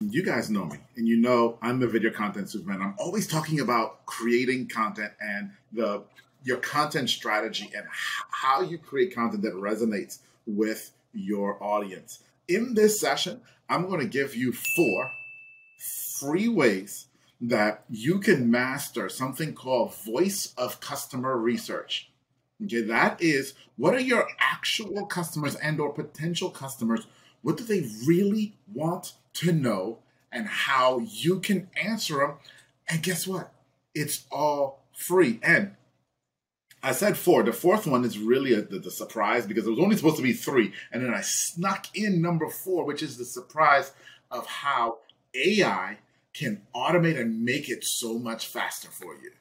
You guys know me, and you know I'm the video content superman. I'm always talking about creating content and the your content strategy and how you create content that resonates with your audience. In this session, I'm going to give you four free ways that you can master something called voice of customer research. Okay, that is what are your actual customers and or potential customers what do they really want to know and how you can answer them. And guess what? It's all free. And I said four. The fourth one is really a, the, the, surprise because it was only supposed to be three. And then I snuck in number four, which is the surprise of how AI can automate and make it so much faster for you.